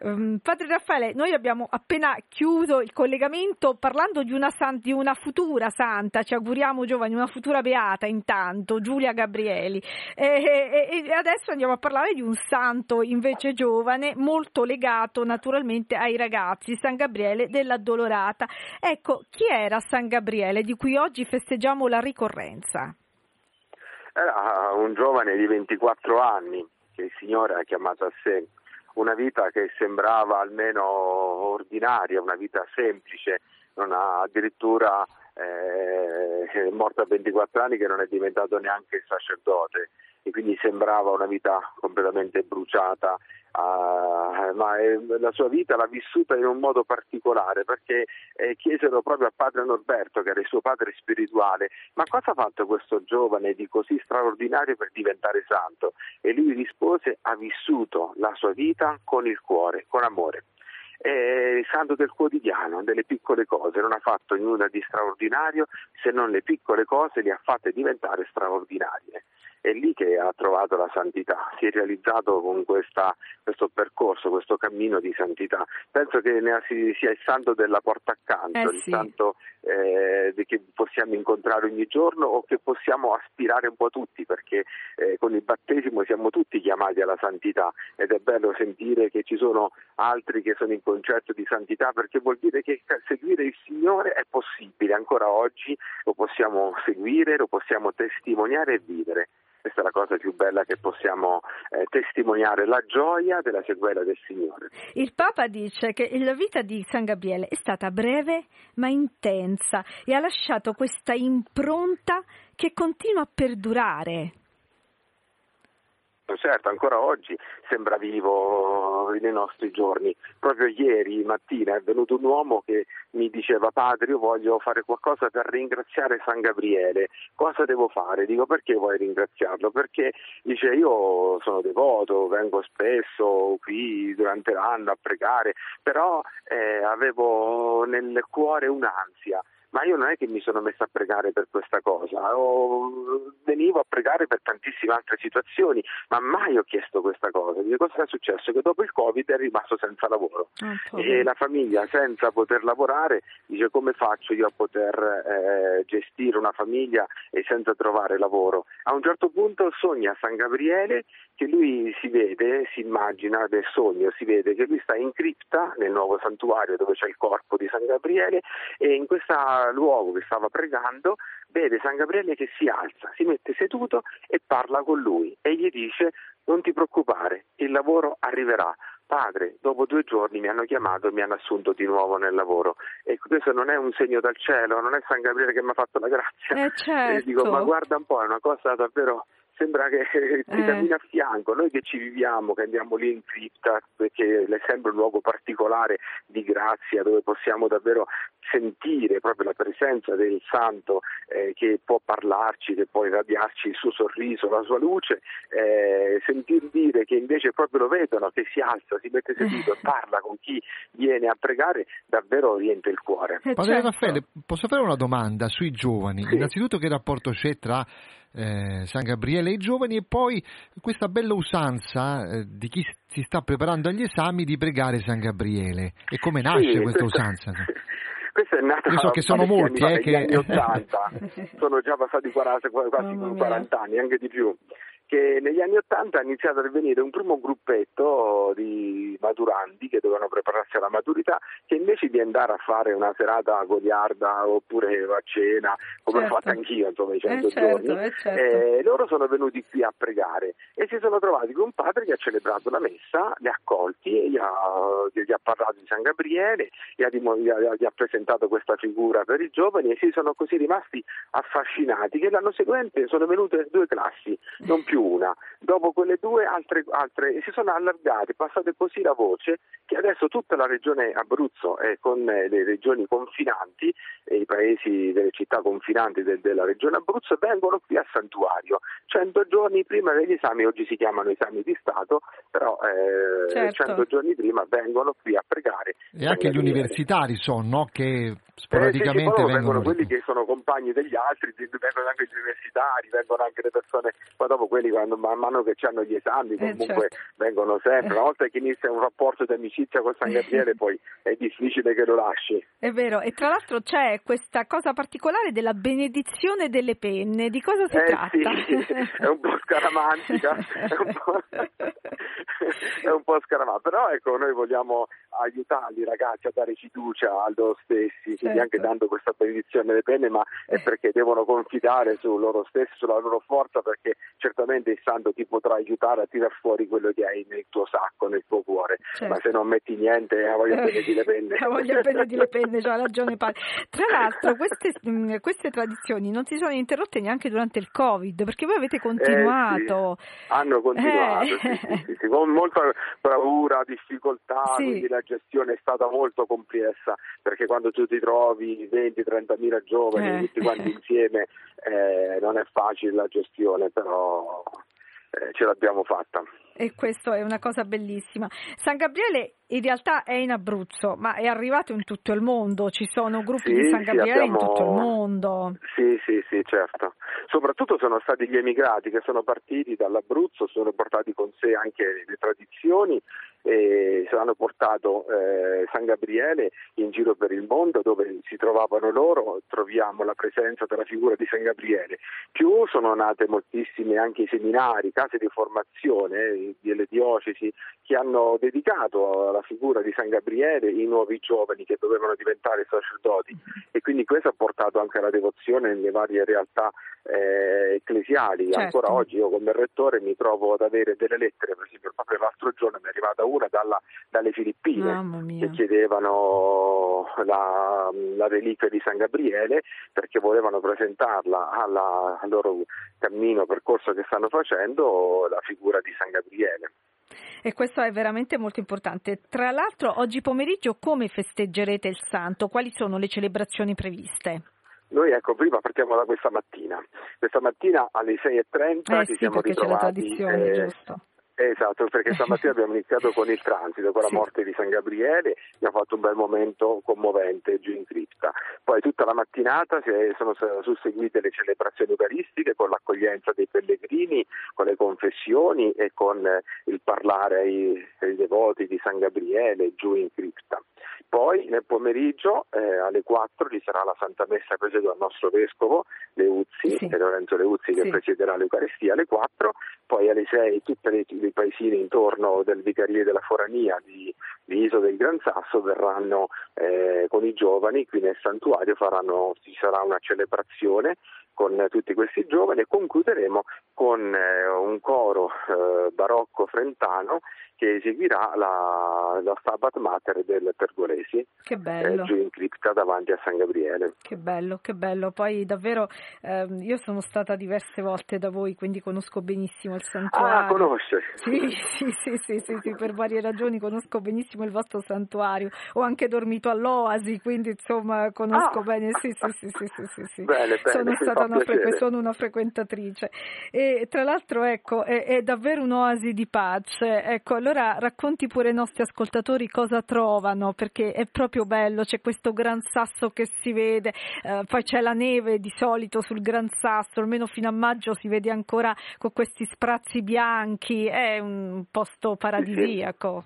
Ehm, Padre Raffaele, noi abbiamo appena chiuso il collegamento parlando di una, san- di una futura santa, ci auguriamo giovani, una futura beata intanto, Giulia Gabrieli. E, e- e adesso andiamo a parlare di un santo invece giovane, molto legato naturalmente ai ragazzi, San Gabriele dell'Addolorata. Ecco, chi era San Gabriele di cui oggi festeggiamo la ricorrenza? Era un giovane di 24 anni che il Signore ha chiamato a sé, una vita che sembrava almeno ordinaria, una vita semplice, ha addirittura eh, è a 24 anni che non è diventato neanche sacerdote e quindi sembrava una vita completamente bruciata, ah, ma eh, la sua vita l'ha vissuta in un modo particolare perché eh, chiesero proprio a padre Norberto, che era il suo padre spirituale, ma cosa ha fatto questo giovane di così straordinario per diventare santo? E lui rispose, ha vissuto la sua vita con il cuore, con amore. È il santo del quotidiano, delle piccole cose, non ha fatto nulla di straordinario se non le piccole cose le ha fatte diventare straordinarie. È lì che ha trovato la santità, si è realizzato con questa, questo percorso, questo cammino di santità. Penso che sia il santo della porta accanto, Eh il sì. santo eh, che possiamo incontrare ogni giorno o che possiamo aspirare un po' tutti, perché eh, con il battesimo siamo tutti chiamati alla santità ed è bello sentire che ci sono altri che sono in concetto di santità perché vuol dire che seguire il Signore è possibile, ancora oggi lo possiamo seguire, lo possiamo testimoniare e vivere. Questa è la cosa più bella che possiamo eh, testimoniare, la gioia della sequela del Signore. Il Papa dice che la vita di San Gabriele è stata breve ma intensa e ha lasciato questa impronta che continua a perdurare. Certo, ancora oggi sembra vivo nei nostri giorni. Proprio ieri mattina è venuto un uomo che mi diceva padre io voglio fare qualcosa per ringraziare San Gabriele, cosa devo fare? Dico perché vuoi ringraziarlo? Perché dice io sono devoto, vengo spesso qui durante l'anno a pregare, però eh, avevo nel cuore un'ansia. Ma io non è che mi sono messo a pregare per questa cosa, Ho- venivo a pregare per tantissime altre situazioni, ma mai ho chiesto questa cosa. Dice, cosa è successo? Che dopo il Covid è rimasto senza lavoro e la famiglia senza poter lavorare dice come faccio io a poter eh, gestire una famiglia e senza trovare lavoro. A un certo punto sogna San Gabriele che lui si vede, si immagina nel sogno, si vede che lui sta in cripta nel nuovo santuario dove c'è il corpo di San Gabriele e in luogo che stava pregando vede San Gabriele che si alza, si mette seduto e parla con lui e gli dice non ti preoccupare, il lavoro arriverà. Padre, dopo due giorni mi hanno chiamato e mi hanno assunto di nuovo nel lavoro. E questo non è un segno dal cielo, non è San Gabriele che mi ha fatto la grazia. Eh, certo. E dico, ma guarda un po', è una cosa davvero sembra che ti Eh. cammina a fianco, noi che ci viviamo, che andiamo lì in cripta, perché è sempre un luogo particolare di grazia dove possiamo davvero sentire proprio la presenza del santo eh, che può parlarci, che può irradiarci il suo sorriso, la sua luce, eh, sentir dire che invece proprio lo vedono, che si alza, si mette seduto, parla con chi viene a pregare, davvero riempie il cuore. Eh, Padre certo. Raffaele, posso fare una domanda sui giovani? Sì. Innanzitutto che rapporto c'è tra eh, San Gabriele e i giovani e poi questa bella usanza eh, di chi si sta preparando agli esami di pregare San Gabriele. E come nasce Sì, questa questa- usanza? Questa è nata Io so che sono molti, anni eh, che- anni 80, sono già passati 40, quasi Mamma mia. 40 anni, anche di più. Che negli anni 80 ha iniziato a venire un primo gruppetto di maturandi che dovevano prepararsi alla maturità, che invece di andare a fare una serata goliarda oppure a cena, come Certo. ho fatto anch'io insomma i 100 Eh, certo, giorni, eh, certo. eh, loro sono venuti qui a pregare e si sono trovati con un padre che ha celebrato la messa, li ha accolti e gli ha, gli ha parlato di San Gabriele, gli ha, gli ha- gli ha presentato questa figura per i giovani e si sono così rimasti affascinati che l'anno seguente sono venute due classi, non più una. Dopo quelle due altre, altre e si sono allargate, passate così la voce che adesso tutta la regione Abruzzo e con eh, le regioni confinanti e i paesi delle città confinanti del- della regione Abruzzo vengono qui al santuario. Cento giorni prima degli esami, oggi si chiamano esami di Stato, però eh, Certo. cento giorni prima vengono qui a pregare. E anche gli universitari sono, no? Che Eh, sì, sporadicamente vengono vengono quelli che sono compagni degli altri, vengono anche gli universitari, vengono anche le persone, poi dopo quelli quando man mano che hanno gli esami Eh, comunque certo. vengono sempre, una volta che inizia un rapporto di amicizia con San Gabriele poi è difficile che lo lasci. È vero, e tra l'altro c'è questa cosa particolare della benedizione delle penne. Di cosa si Eh tratta? sì, è un po' scaramantica, è un po', è un po' scaramantica, però ecco noi vogliamo aiutarli ragazzi a dare fiducia a loro stessi, quindi Certo. anche dando questa benedizione delle penne, ma è perché devono confidare su loro stessi, sulla loro forza, perché certamente il santo ti potrà aiutare a tirar fuori quello che hai nel tuo sacco, nel tuo cuore, Certo. ma se non metti niente, eh, voglio bene di le penne. La voglio bene di le penne, c'ha ragione padre. Tra l'altro queste, mh, queste tradizioni non si sono interrotte neanche durante il Covid, perché voi avete continuato. Eh, sì, hanno continuato, Eh. sì, sì, con molta bravura, difficoltà, quindi la gestione è stata molto complessa, perché quando tu ti trovi 20-30 mila giovani Eh. tutti quanti insieme eh, non è facile la gestione, però eh, ce l'abbiamo fatta. E questo è una cosa bellissima. San Gabriele in realtà è in Abruzzo, ma è arrivato in tutto il mondo. Ci sono gruppi Sì, di San sì, Gabriele in abbiamo- tutto il mondo. Sì, sì, sì, certo. Soprattutto sono stati gli emigrati che sono partiti dall'Abruzzo, sono portati con sé anche le tradizioni e hanno portato eh, San Gabriele in giro per il mondo dove si trovavano loro, troviamo la presenza della figura di San Gabriele. Più sono nate moltissime anche i seminari, case di formazione delle diocesi che hanno dedicato alla figura di San Gabriele i nuovi giovani che dovevano diventare sacerdoti e quindi questo ha portato anche alla devozione nelle varie realtà eh, ecclesiali. Certo. Ancora oggi io come rettore mi trovo ad avere delle lettere, per esempio proprio l'altro giorno mi è arrivata una dalla- dalle Filippine che chiedevano la, la reliquia di San Gabriele perché volevano presentarla alla- al loro cammino, percorso che stanno facendo, la figura di San Gabriele. E questo è veramente molto importante. Tra l'altro, oggi pomeriggio come festeggerete il santo? Quali sono le celebrazioni previste? Noi ecco, prima partiamo da questa mattina. Questa mattina alle 6.30 Eh ci sì, siamo ritrovati. eh? Esatto, perché stamattina abbiamo iniziato con il transito, con la morte di San Gabriele, abbiamo fatto un bel momento commovente giù in cripta. Poi tutta la mattinata sono susseguite le celebrazioni eucaristiche con l'accoglienza dei pellegrini, con le confessioni e con il parlare ai, ai devoti di San Gabriele giù in cripta. Poi nel pomeriggio eh, alle 4 ci sarà la Santa Messa presieduta dal nostro vescovo Leuzzi, Sì. eh, Lorenzo Leuzzi che Sì. presiederà l'Eucaristia alle 4, poi alle 6 tutti i paesini intorno del Vicario della Forania di, di Iso del Gran Sasso verranno eh, con i giovani qui nel santuario, faranno, ci sarà una celebrazione con tutti questi giovani e concluderemo con eh, un coro eh, barocco frentano che eseguirà la, la Stabat Mater del Pergolesi Che bello. eh, giù in cripta davanti a San Gabriele. Che bello, che bello. Poi davvero ehm, io sono stata diverse volte da voi, quindi conosco benissimo il santuario. Ah, conosce? Sì, sì, sì, sì, sì, sì, per varie ragioni conosco benissimo il vostro santuario. Ho anche dormito all'Oasi, quindi insomma conosco Ah. bene. Sì, sì, sì, sì, sì, sì, sì. Bene, bene, sono stata una, frequ- sono una frequentatrice. E tra l'altro, ecco, è, è davvero un'oasi di pace. Ecco, allora racconti pure ai nostri ascoltatori cosa trovano, perché è proprio bello, c'è questo gran sasso che si vede, eh, poi c'è la neve di solito sul gran sasso, almeno fino a maggio si vede ancora con questi sprazzi bianchi, è un posto paradisiaco.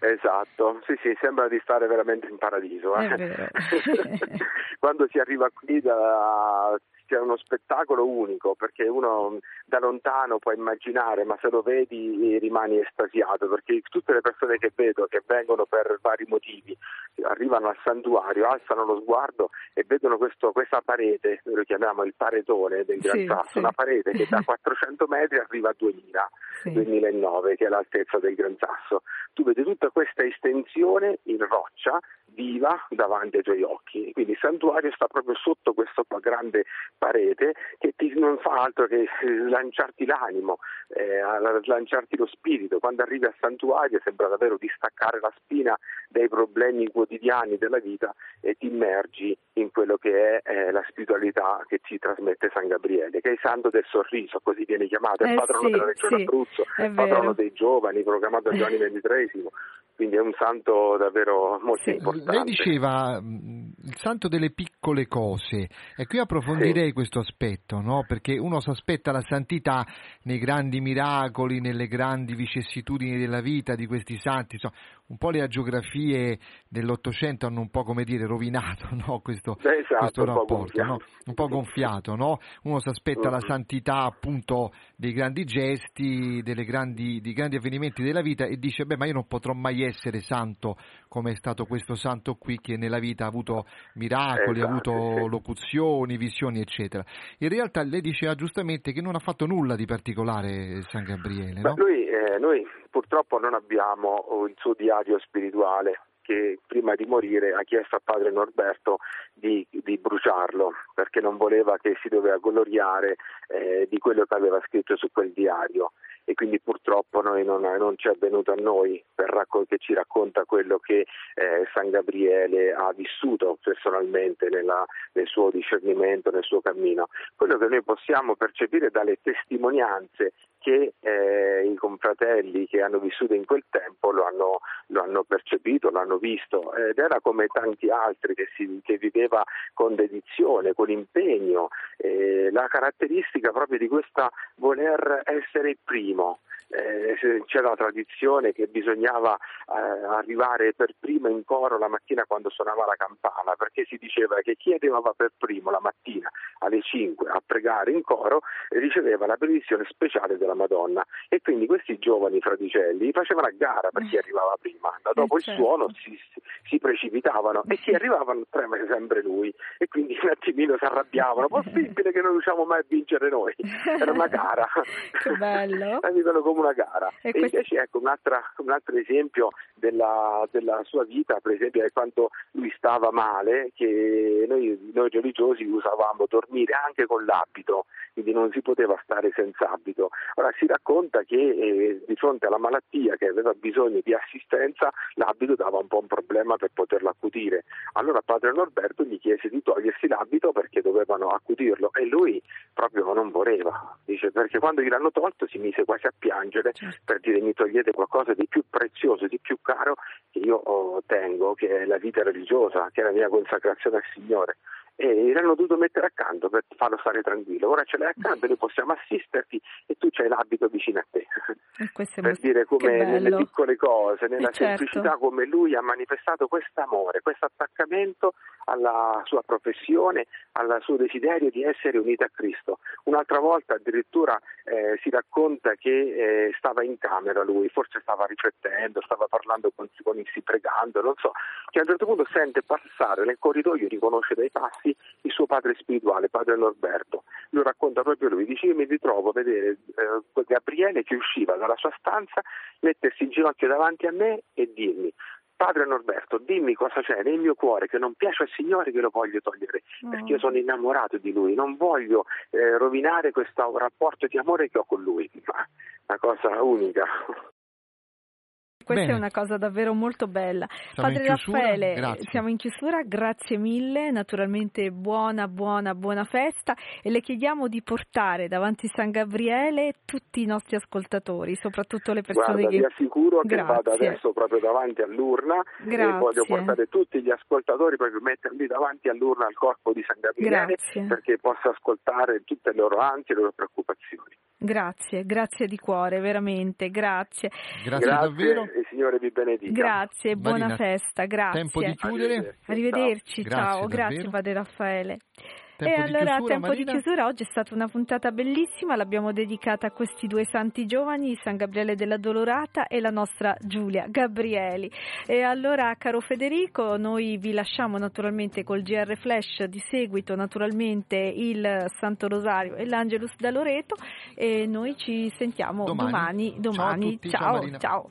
Esatto, sì sì, sembra di stare veramente in paradiso. eh. Quando si arriva qui da- c'è uno spettacolo unico perché uno da lontano può immaginare, ma se lo vedi eh, rimani estasiato perché tutte le persone che vedo che vengono per vari motivi arrivano al santuario, alzano lo sguardo e vedono questo- questa parete, noi lo chiamiamo il paretone del Gran Sì, Sasso, sì. una parete che da 400 metri arriva a 2000. Sì. 2009, che è l'altezza del Gran Sasso. Tu vedi tutta questa estensione in roccia viva davanti ai tuoi occhi. Quindi il santuario sta proprio sotto questa grande parete che ti non fa altro che eh, lanciarti l'animo, eh, lanciarti lo spirito. Quando arrivi al santuario sembra davvero distaccare la spina dai problemi quotidiani della vita e ti immergi in quello che è eh, la spiritualità che ci trasmette San Gabriele, che è il santo del sorriso, così viene chiamato, è Eh il patrono sì, della regione sì, Abruzzo, è patrono vero. dei giovani, proclamato Giovanni XXIII, quindi è un santo davvero molto Sì. importante. Lei diceva mh, il santo delle piccole cose e qui approfondirei questo aspetto, no? perché uno si aspetta la santità nei grandi miracoli, nelle grandi vicissitudini della vita di questi santi, insomma, un po' le agiografie dell'Ottocento hanno un po' come dire rovinato no? questo, Esatto, questo un po' rapporto, gonfiato. no? un po' gonfiato, no? uno si aspetta la Mhm. santità appunto dei grandi gesti, delle grandi, dei grandi avvenimenti della vita e dice beh ma io non potrò mai essere santo come è stato questo santo qui che nella vita ha avuto miracoli, ha Esatto, avuto sì. locuzioni, visioni eccetera. In realtà lei diceva giustamente che non ha fatto nulla di particolare San Gabriele, no? lui, eh, noi purtroppo non abbiamo il suo diario spirituale che prima di morire ha chiesto a padre Norberto di, di bruciarlo perché non voleva che si doveva gloriare eh, di quello che aveva scritto su quel diario e quindi purtroppo noi non, non ci è venuto a noi per raccon- che ci racconta quello che eh, San Gabriele ha vissuto personalmente nella- nel suo discernimento, nel suo cammino. Quello che noi possiamo percepire dalle testimonianze che eh, i confratelli che hanno vissuto in quel tempo lo hanno, lo hanno percepito, lo hanno visto ed era come tanti altri che, si, che viveva con dedizione, con impegno, eh, la caratteristica proprio di questa voler essere il primo. Eh, c'era la tradizione che bisognava eh, arrivare per primo in coro la mattina quando suonava la campana, perché si diceva che chi arrivava per primo la mattina alle 5 a pregare in coro riceveva la benedizione speciale della Madonna. E quindi questi giovani fraticelli facevano a gara per chi arrivava prima, da dopo il certo. suono si, si precipitavano e chi arrivava preme sempre lui. E quindi un attimino si arrabbiavano, possibile che non riusciamo mai a vincere noi, era una gara, Che bello. come una gara E e, questo- invece ecco un altro esempio della, della sua vita, per esempio, è quando lui stava male, che noi, noi religiosi usavamo dormire anche con l'abito, quindi non si poteva stare senza abito. Ora si racconta che eh, di fronte alla malattia che aveva bisogno di assistenza, l'abito dava un po' un problema per poterlo accudire. Allora padre Norberto gli chiese di togliersi l'abito perché dovevano accudirlo e lui proprio non voleva, dice perché quando gliel'hanno tolto si mise quasi a piangere Certo. per dire mi togliete qualcosa di più prezioso, di più caro che io tengo, che è la vita religiosa, che è la mia consacrazione al Signore. E l'hanno dovuto mettere accanto per farlo stare tranquillo. Ora ce l'hai accanto, noi possiamo assisterti e tu c'hai l'abito vicino a te. E è per molto- dire come nelle piccole cose, nella Eh, certo. semplicità, come lui ha manifestato questo amore, questo attaccamento alla sua professione, al suo desiderio di essere unita a Cristo. Un'altra volta addirittura eh, si racconta che eh, stava in camera lui, forse stava riflettendo, stava parlando con, con si pregando, non so, che a un certo punto sente passare nel corridoio, riconosce dai passi il suo padre spirituale, padre Norberto. Lo racconta proprio lui, dice io mi ritrovo a vedere eh, Gabriele che usciva dalla sua stanza, mettersi in ginocchio davanti a me e dirmi Padre Norberto, dimmi cosa c'è nel mio cuore che non piace al Signore che lo voglio togliere, oh. perché io sono innamorato di Lui, non voglio eh, rovinare questo rapporto di amore che ho con Lui. Una cosa unica. Questa Bene. è una cosa davvero molto bella. Siamo Padre Raffaele, grazie. siamo in chiusura, grazie mille, naturalmente buona, buona, buona festa e le chiediamo di portare davanti San Gabriele tutti i nostri ascoltatori, soprattutto le persone Guarda, che... vi assicuro grazie. che vado adesso proprio davanti all'urna grazie. e voglio portare tutti gli ascoltatori proprio metterli davanti all'urna al corpo di San Gabriele grazie. perché possa ascoltare tutte le loro ansie e le loro preoccupazioni. Grazie, grazie di cuore, veramente, grazie. Grazie, grazie davvero. E Signore vi benedica. Grazie, buona Marina, festa, grazie. Tempo di chiudere. Arrivederci, ciao, ciao. grazie Padre Raffaele. Tempo e allora, chiusura, tempo Marina? di chiusura, oggi è stata una puntata bellissima, l'abbiamo dedicata a questi due santi giovani, San Gabriele della Dolorata e la nostra Giulia Gabrieli. E allora, caro Federico, noi vi lasciamo naturalmente col GR Flash di seguito, naturalmente il Santo Rosario e l'Angelus da Loreto e noi ci sentiamo domani. domani, domani. Ciao, ciao. Tutti, ciao, ciao.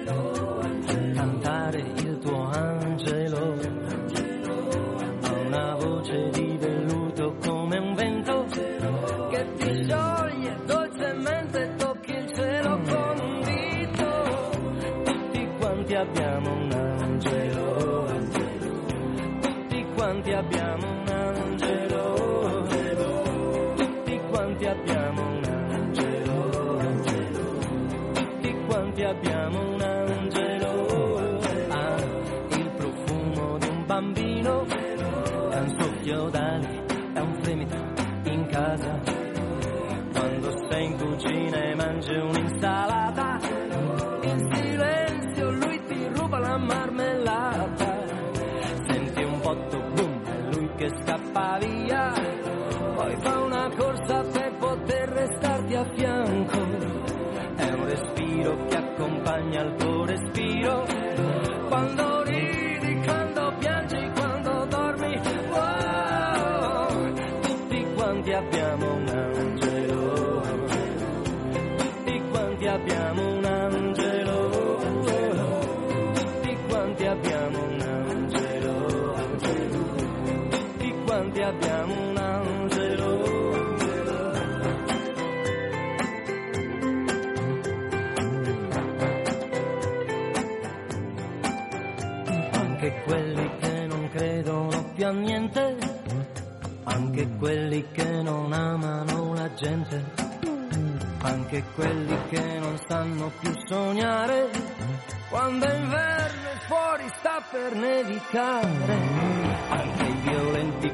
有胆理 anche quelli che non credono più a niente, anche quelli che non amano la gente, anche quelli che non sanno più sognare, quando è inverno fuori sta per nevicare, anche i violenti